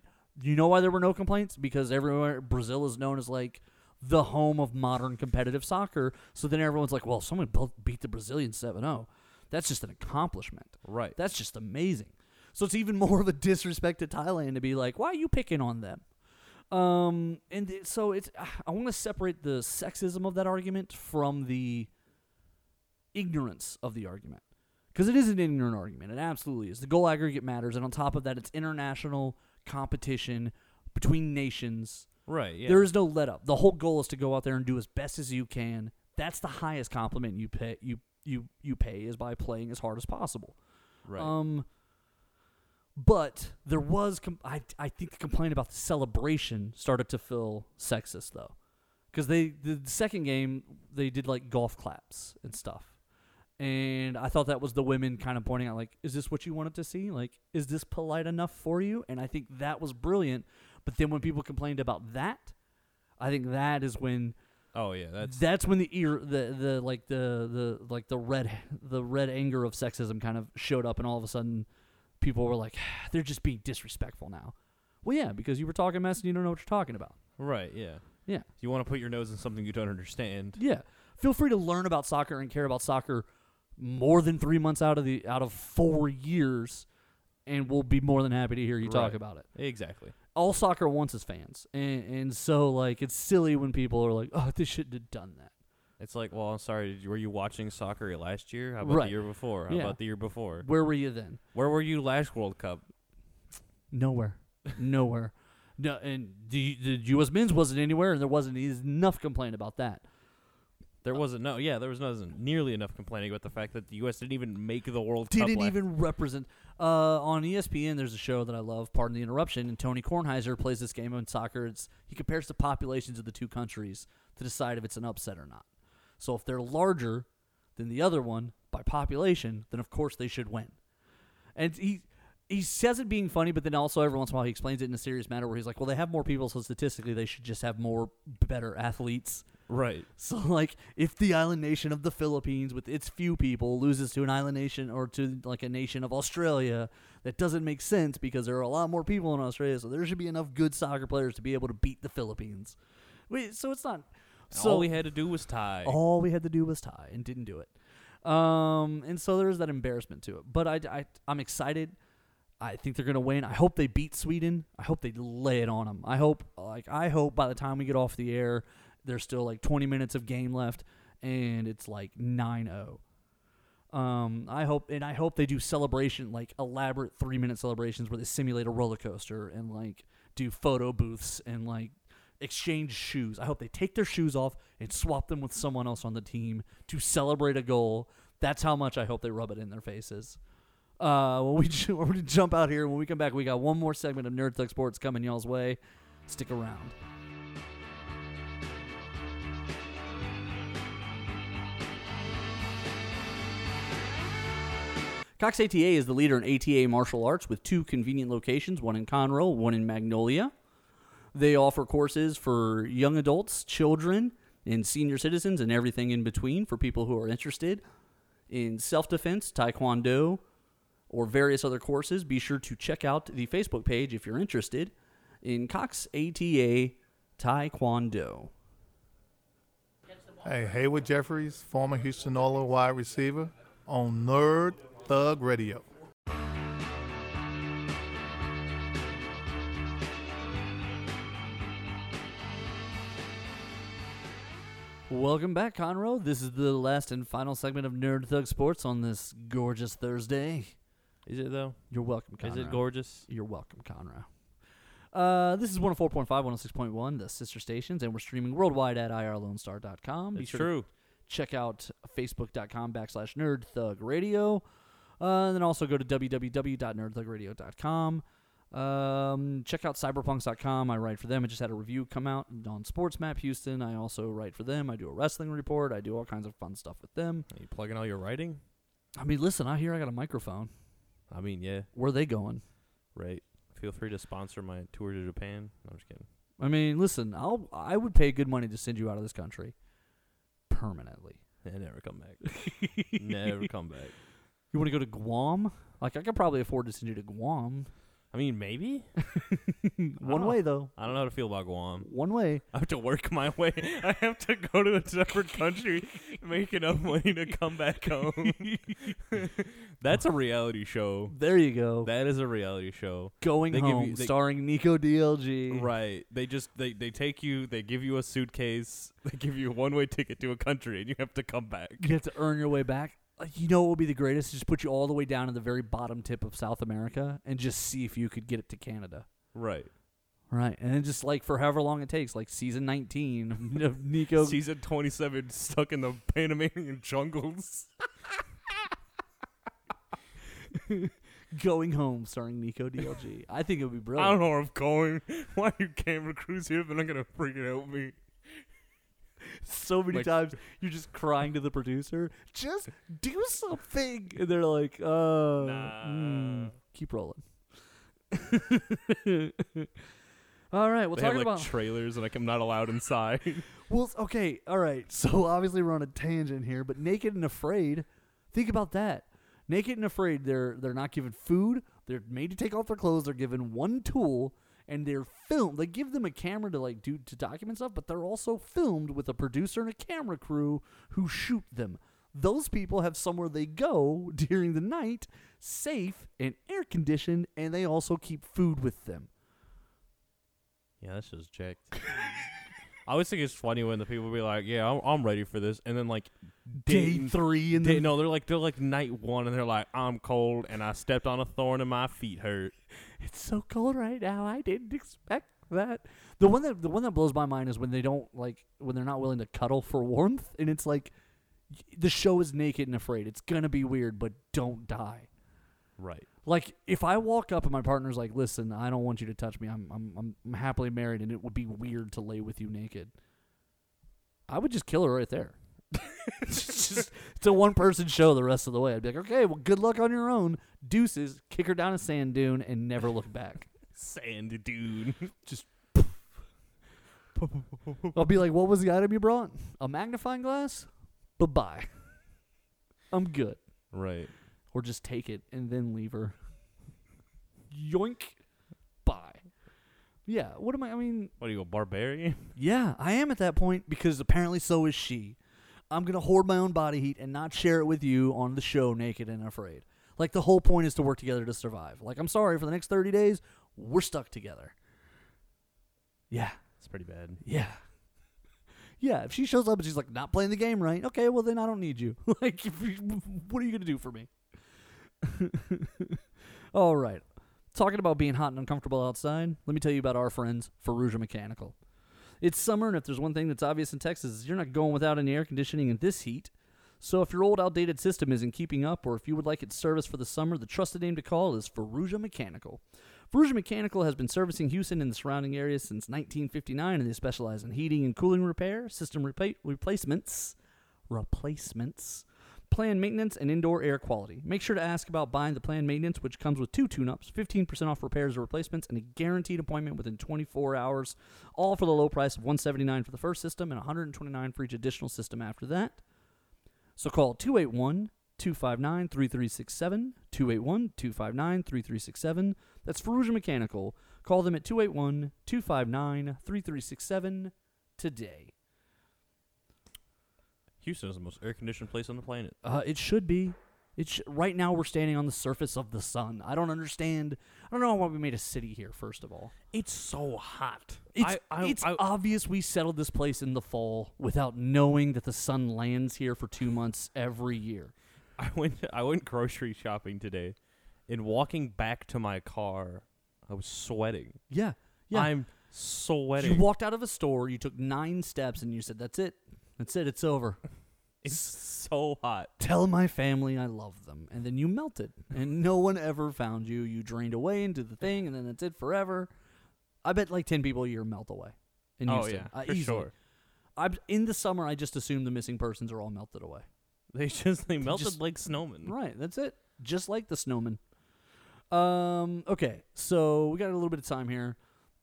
you know why there were no complaints? Because everywhere Brazil is known as like the home of modern competitive soccer. So then everyone's like, well, someone built, beat the Brazilian 7-0. That's just an accomplishment. Right. That's just amazing. So it's even more of a disrespect to Thailand to be like, why are you picking on them? Um, and it- so it's I want to separate the sexism of that argument from the ignorance of the argument. Because it is an ignorant argument. It absolutely is. The goal aggregate matters. And on top of that, it's international competition between nations. Right. Yeah. There is no let up. The whole goal is to go out there and do as best as you can. That's the highest compliment you pay you you you pay is by playing as hard as possible. right. Um, but there was, com- I, I think the complaint about the celebration started to feel sexist though, because they the second game they did like golf claps and stuff, and I thought that was the women kind of pointing out like, is this what you wanted to see? Like, is this polite enough for you? And I think that was brilliant. But then when people complained about that, I think that is when oh yeah. That's that's when the ear the the like the the like the red the red anger of sexism kind of showed up and all of a sudden people were like they're just being disrespectful now well yeah because you were talking mess and you don't know what you're talking about right. Yeah. yeah You want to put your nose in something you don't understand. yeah feel free to learn about soccer and care about soccer more than three months out of the out of four years, and we'll be more than happy to hear you talk about it. Exactly. All soccer wants is fans, and and so like it's silly when people are like, oh, they shouldn't have done that. It's like, well, I'm sorry. Did you, were you watching soccer last year? How about Right. the year before? How Yeah. about the year before? Where were you then? Where were you last World Cup? Nowhere, nowhere. No, and the the U.S. men's wasn't anywhere, and there wasn't enough complaint about that. There wasn't no, yeah, there was not nearly enough complaining about the fact that the U.S. didn't even make the World Cup. didn't even represent. Uh, on ESPN, there's a show that I love. Pardon the interruption. And Tony Kornheiser plays this game in soccer. It's he compares the populations of the two countries to decide if it's an upset or not. So if they're larger than the other one by population, then of course they should win. And he he says it being funny, but then also every once in a while he explains it in a serious manner where he's like, "Well, they have more people, so statistically they should just have more better athletes." Right. So, like, if the island nation of the Philippines, with its few people, loses to an island nation or to like a nation of Australia, that doesn't make sense because there are a lot more people in Australia. So there should be enough good soccer players to be able to beat the Philippines. Wait, so it's not. So all we had to do was tie. all we had to do was tie and didn't do it. Um, and so there's that embarrassment to it. But I, I, I'm excited. I think they're gonna win. I hope they beat Sweden. I hope they lay it on them. I hope, like, I hope by the time we get off the air, there's still like 20 minutes of game left, and it's like 9-0. Um, I hope, and I hope they do celebration, like elaborate three minute celebrations where they simulate a roller coaster and like do photo booths and like exchange shoes. I hope they take their shoes off and swap them with someone else on the team to celebrate a goal. That's how much I hope they rub it in their faces. Uh, when we we're gonna jump out here, when we come back, we got one more segment of Nerd Sports coming y'all's way. Stick around. Cox ATA is the leader in ATA martial arts with two convenient locations, one in Conroe, one in Magnolia. They offer courses for young adults, children, and senior citizens, and everything in between for people who are interested in self defense, taekwondo, or various other courses. Be sure to check out the Facebook page if you're interested in Cox ATA Taekwondo. Hey, Haywood Jeffires, former Houston Oilers wide receiver, on Nerd Thug Radio. Welcome back, Conroe. This is the last and final segment of Nerd Thug Sports on this gorgeous Thursday. Is it though? You're welcome, Conroe. Is it gorgeous? You're welcome, Conroe. Uh, this is 104.5, 106.1, the sister stations, and we're streaming worldwide at irlonestar.com. Be It's sure to true. check out facebook.com backslash nerd thug radio. Uh, and then also go to www.nerdthugradio.com. Um, check out cyberpunks.com. I write for them. I just had a review come out on Sports Map Houston. I also write for them. I do a wrestling report. I do all kinds of fun stuff with them. Are you plugging all your writing? I mean, listen, I hear I got a microphone. I mean, yeah, Where are they going? right. Feel free to sponsor my tour to Japan. No, I'm just kidding. I mean, listen, I'll I would pay good money to send you out of this country permanently. And never come back. never come back. You want to go to Guam? Like I could probably afford to send you to Guam. I mean, maybe. One way though. I don't know how to feel about Guam. One way. I have to work my way. I have to go to a separate country, make enough money to come back home. That's a reality show. There you go. That is a reality show. Going they give you- home, they- starring Nico DLG. Right. They just they they take you, they give you a suitcase, they give you a one-way ticket to a country and you have to come back. You have to earn your way back. You know what would be the greatest? Just put you all the way down to the very bottom tip of South America and just see if you could get it to Canada. Right. Right. And then just like for however long it takes, like season 19 of Nico. Season 27 stuck in the Panamanian jungles. Going home, starring Nico DLG. I think it would be brilliant. I don't know where I'm going. Why are you camera crews here? They're not gonna freaking help me. So many Like- times you're just crying to the producer, just do something. And they're like, uh, Nah. mm, keep rolling. all right, we'll they talk have like about. trailers and like I'm not allowed inside. well, okay, all right. So obviously we're on a tangent here, but Naked and Afraid, think about that. Naked and Afraid, they're they're not given food. They're made to take off their clothes. They're given one tool, and they're filmed. They give them a camera to like do to document stuff, but they're also filmed with a producer and a camera crew who shoot them. Those people have somewhere they go during the night, safe and air conditioned, and they also keep food with them. Yeah, that's just jacked. I always think it's funny when the people be like, "Yeah, I'm, I'm ready for this," and then like Day day, three and day, then no, they're like they're like night one, and they're like, "I'm cold, and I stepped on a thorn, and my feet hurt." It's so cold right now. I didn't expect that. The one that the one that blows my mind is when they don't like when they're not willing to cuddle for warmth, and it's like the show is naked and afraid. It's gonna be weird, but don't die. Right. Like if I walk up and my partner's like, "Listen, I don't want you to touch me. I'm I'm I'm, I'm happily married, and it would be weird to lay with you naked." I would just kill her right there. It's just it's a one person show the rest of the way. I'd be like, "Okay, well, good luck on your own. Deuces. Kick her down a sand dune and never look back." Sand dune. just I'll be like, "What was the item you brought? A magnifying glass? Bye bye. I'm good." right. Or just take it and then leave her. Yoink. Bye. Yeah. What am I? I mean, What do you go, barbarian? yeah, I am at that point because apparently so is she. I'm gonna hoard my own body heat and not share it with you on the show, naked and afraid. Like the whole point is to work together to survive. Like I'm sorry for the next 30 days, we're stuck together. Yeah. It's pretty bad. Yeah. Yeah, if she shows up and she's like not playing the game right, okay, well then I don't need you. like, what are you gonna do for me? All right, talking about being hot and uncomfortable outside. Let me tell you about our friends Faruja Mechanical. It's summer, and if there's one thing that's obvious in Texas, you're not going without any air conditioning in this heat. So if your old outdated system isn't keeping up, or if you would like its service for the summer, the trusted name to call is Faruja Mechanical. Faruja Mechanical has been servicing Houston and the surrounding areas since 1959, and they specialize in heating and cooling repair, system repa- replacements, replacements, planned maintenance, and indoor air quality. Make sure to ask about buying the plan maintenance, which comes with two tune-ups, 15% off repairs or replacements, and a guaranteed appointment within 24 hours, all for the low price of 179 for the first system and 129 for each additional system after that. So call 281 259 3367. 281 259 3367. That's Faruja Mechanical. Call them at 281 259 3367 today. Houston is the most air conditioned place on the planet. Uh, it should be. It sh- right now we're standing on the surface of the sun. I don't understand. I don't know why we made a city here. First of all, It's so hot. it's I, I, it's I, obvious we settled this place in the fall without knowing that the sun lands here for two months every year. I went I went grocery shopping today, and walking back to my car, I was sweating. Yeah, yeah. I'm sweating. You walked out of a store, you took nine steps, and you said, "That's it. That's it. It's over." it's so hot. Tell my family I love them, and then you melted, and no one ever found you. You drained away into the thing, and then that's it forever. I bet like ten people a year melt away. In Oh Houston. yeah, Uh, for easily. sure. I in the summer, I just assume the missing persons are all melted away. They just they melted Just- like snowmen. Right, that's it. Just like the snowman. Um. Okay, so we got a little bit of time here.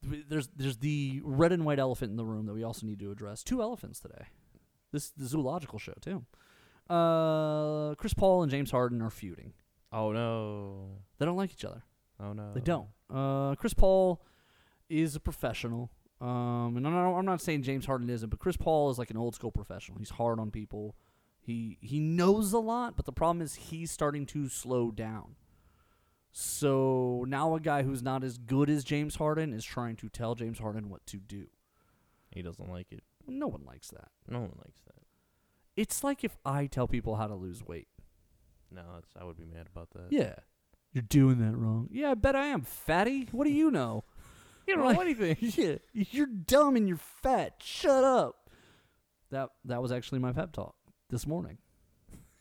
There's there's the red and white elephant in the room that we also need to address. Two elephants today. This the zoological show too. Uh, Chris Paul and James Harden are feuding. Oh no. They don't like each other. Oh no. They don't. Uh, Chris Paul is a professional. Um, and I'm not, I'm not saying James Harden isn't, but Chris Paul is like an old school professional. He's hard on people. He he knows a lot, but the problem is he's starting to slow down. So now a guy who's not as good as James Harden is trying to tell James Harden what to do. He doesn't like it. No one likes that. No one likes that. It's like if I tell people how to lose weight. No, that's, I would be mad about that. Yeah. You're doing that wrong. Yeah, I bet I am, fatty. What do you know? You don't Like- know anything. yeah, you're dumb and you're fat. Shut up. That that was actually my pep talk this morning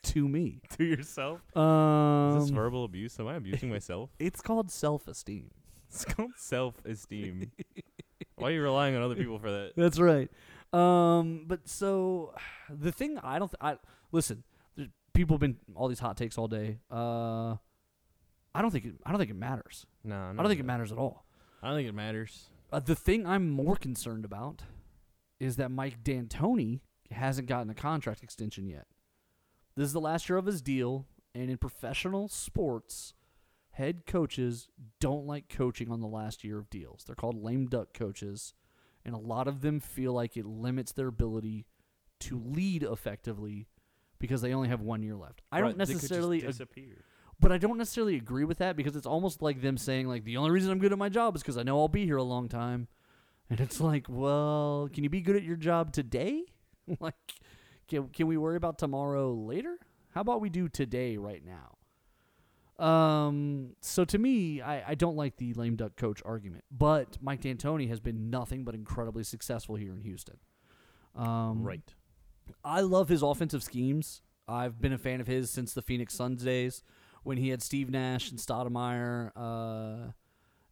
to me. to yourself. Um, Is this verbal abuse? Am I abusing myself? it's called self-esteem. It's called self-esteem. Why are you relying on other people for that? That's right. Um, but so the thing I don't th- I listen. People have been all these hot takes all day. Uh, I don't think it, I don't think it matters. No, I don't think it matters at all. I don't think it matters. Uh, the thing I'm more concerned about is that Mike D'Antoni hasn't gotten a contract extension yet. This is the last year of his deal, and in professional sports, head coaches don't like coaching on the last year of deals. They're called lame duck coaches, and a lot of them feel like it limits their ability to lead effectively because they only have one year left. I Right, don't they could just necessarily disappear. but I don't necessarily agree with that because it's almost like them saying like the only reason I'm good at my job is because I know I'll be here a long time, and it's like, well, can you be good at your job today? like, can can we worry about tomorrow later? How about we do today right now? Um, so to me, I, I don't like the lame duck coach argument, but Mike D'Antoni has been nothing but incredibly successful here in Houston. Um, right. I love his offensive schemes. I've been a fan of his since the Phoenix Suns days when he had Steve Nash and Stoudemire uh,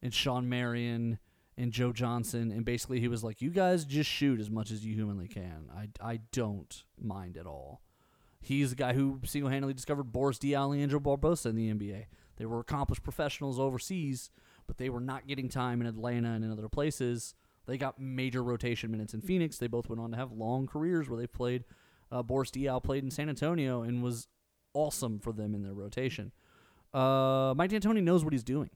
and Shawn Marion and Joe Johnson. And basically, he was like, You guys just shoot as much as you humanly can. I, I don't mind at all. He's the guy who single handedly discovered Boris Diaw and Barbosa in the NBA. They were accomplished professionals overseas, but they were not getting time in Atlanta and in other places. They got major rotation minutes in Phoenix. They both went on to have long careers where they played. Uh, Boris Diaw played in San Antonio and was awesome for them in their rotation. Uh, Mike D'Antoni knows what he's doing.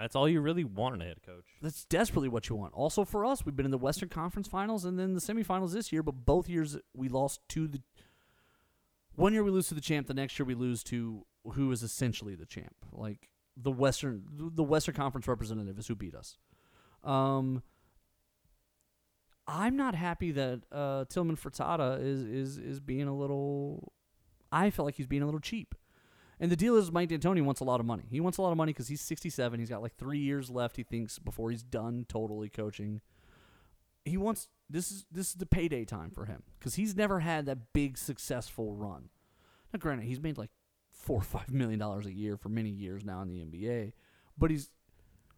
That's all you really want in a head coach. That's desperately what you want. Also for us, we've been in the Western Conference Finals and then the semifinals this year, but both years we lost to the. One year we lose to the champ. The next year we lose to who is essentially the champ. Like the Western, the Western Conference representative is who beat us. Um, I'm not happy that uh, Tilman Fertitta is is is being a little. I feel like he's being a little cheap. And the deal is, Mike D'Antoni wants a lot of money. He wants a lot of money because he's 67. He's got like three years left. He thinks before he's done totally coaching. He wants this is this is the payday time for him because he's never had that big successful run. Now, granted, he's made like four or five million dollars a year for many years now in the NBA, but he's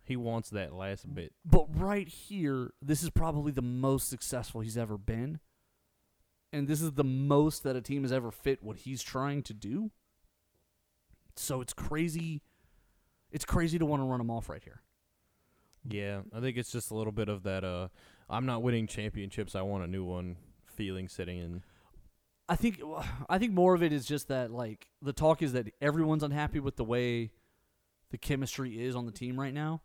He wants that last bit. but right here, this is probably the most successful he's ever been. And this is the most that a team has ever fit what he's trying to do. So it's crazy. It's crazy to want to run him off right here. Yeah, I think it's just a little bit of that. Uh, I'm not winning championships. I want a new one. Feeling sitting in. I think I think more of it is just that like the talk is that everyone's unhappy with the way the chemistry is on the team right now.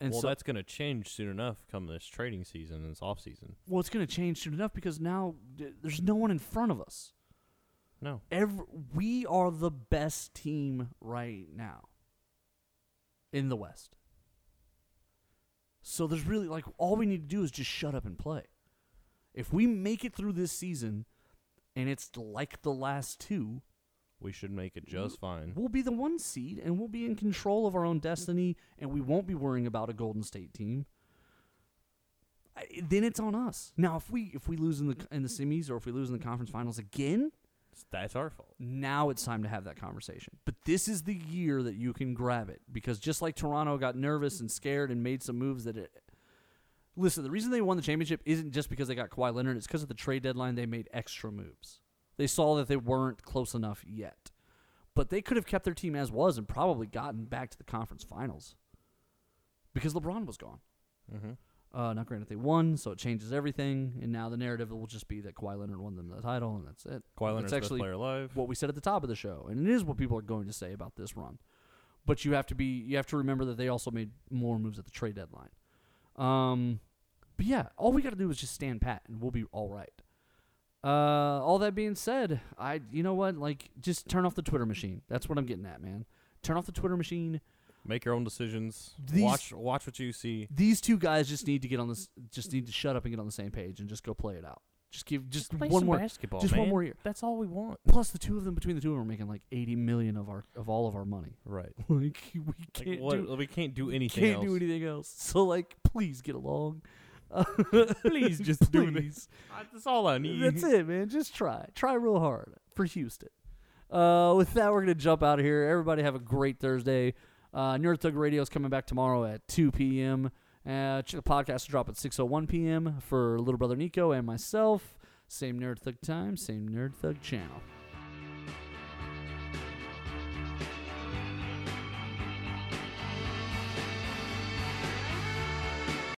And well, so that's gonna change soon enough. Come this trading season and this off season. well, it's going to change soon enough because now th- there's no one in front of us. No, Every, we are the best team right now in the West. So there's really like all we need to do is just shut up and play. If we make it through this season and it's like the last two, we should make it just fine. we'll be the one seed and we'll be in control of our own destiny and we won't be worrying about a Golden State team. I, then it's on us. Now if we if we lose in the in the semis or if we lose in the conference finals again, That's our fault. now it's time to have that conversation. But this is the year that you can grab it because just like Toronto got nervous and scared and made some moves that it. Listen, the reason they won the championship isn't just because they got Kawhi Leonard. It's because of the trade deadline they made extra moves. They saw that they weren't close enough yet, but they could have kept their team as was and probably gotten back to the conference finals because LeBron was gone. Mm-hmm. Uh, not granted they won, so it changes everything. And now the narrative will just be that Kawhi Leonard won them the title, and that's it. Kawhi Leonard's That's best actually player alive. what we said at the top of the show, and it is what people are going to say about this run. But you have to be you have to remember that they also made more moves at the trade deadline. Um, but yeah, all we got to do is just stand pat, and we'll be all right. Uh, all that being said, I you know what like just turn off the Twitter machine. That's what I'm getting at, man. Turn off the Twitter machine. Make your own decisions. These- watch watch what you see. These two guys just need to get on this. Just need to shut up and get on the same page and just go play it out. Just give just Play one some more basketball. just one more year. That's all we want. Plus, the two of them between the two of them are making like eighty million of our of all of our money. Right. Like we can't what, do we can't do anything can't else. do anything else. So like, please get along. Please just do this. That's all I need. That's it, man. Just try. Try real hard for Houston. Uh, with that, we're gonna jump out of here. Everybody have a great Thursday. Uh, Nerd Thug Radio is coming back tomorrow at 2 p.m. Uh, the podcast will drop at 6:01 p.m. for Little Brother Nico and myself. Same Nerd Thug time, same Nerd Thug channel.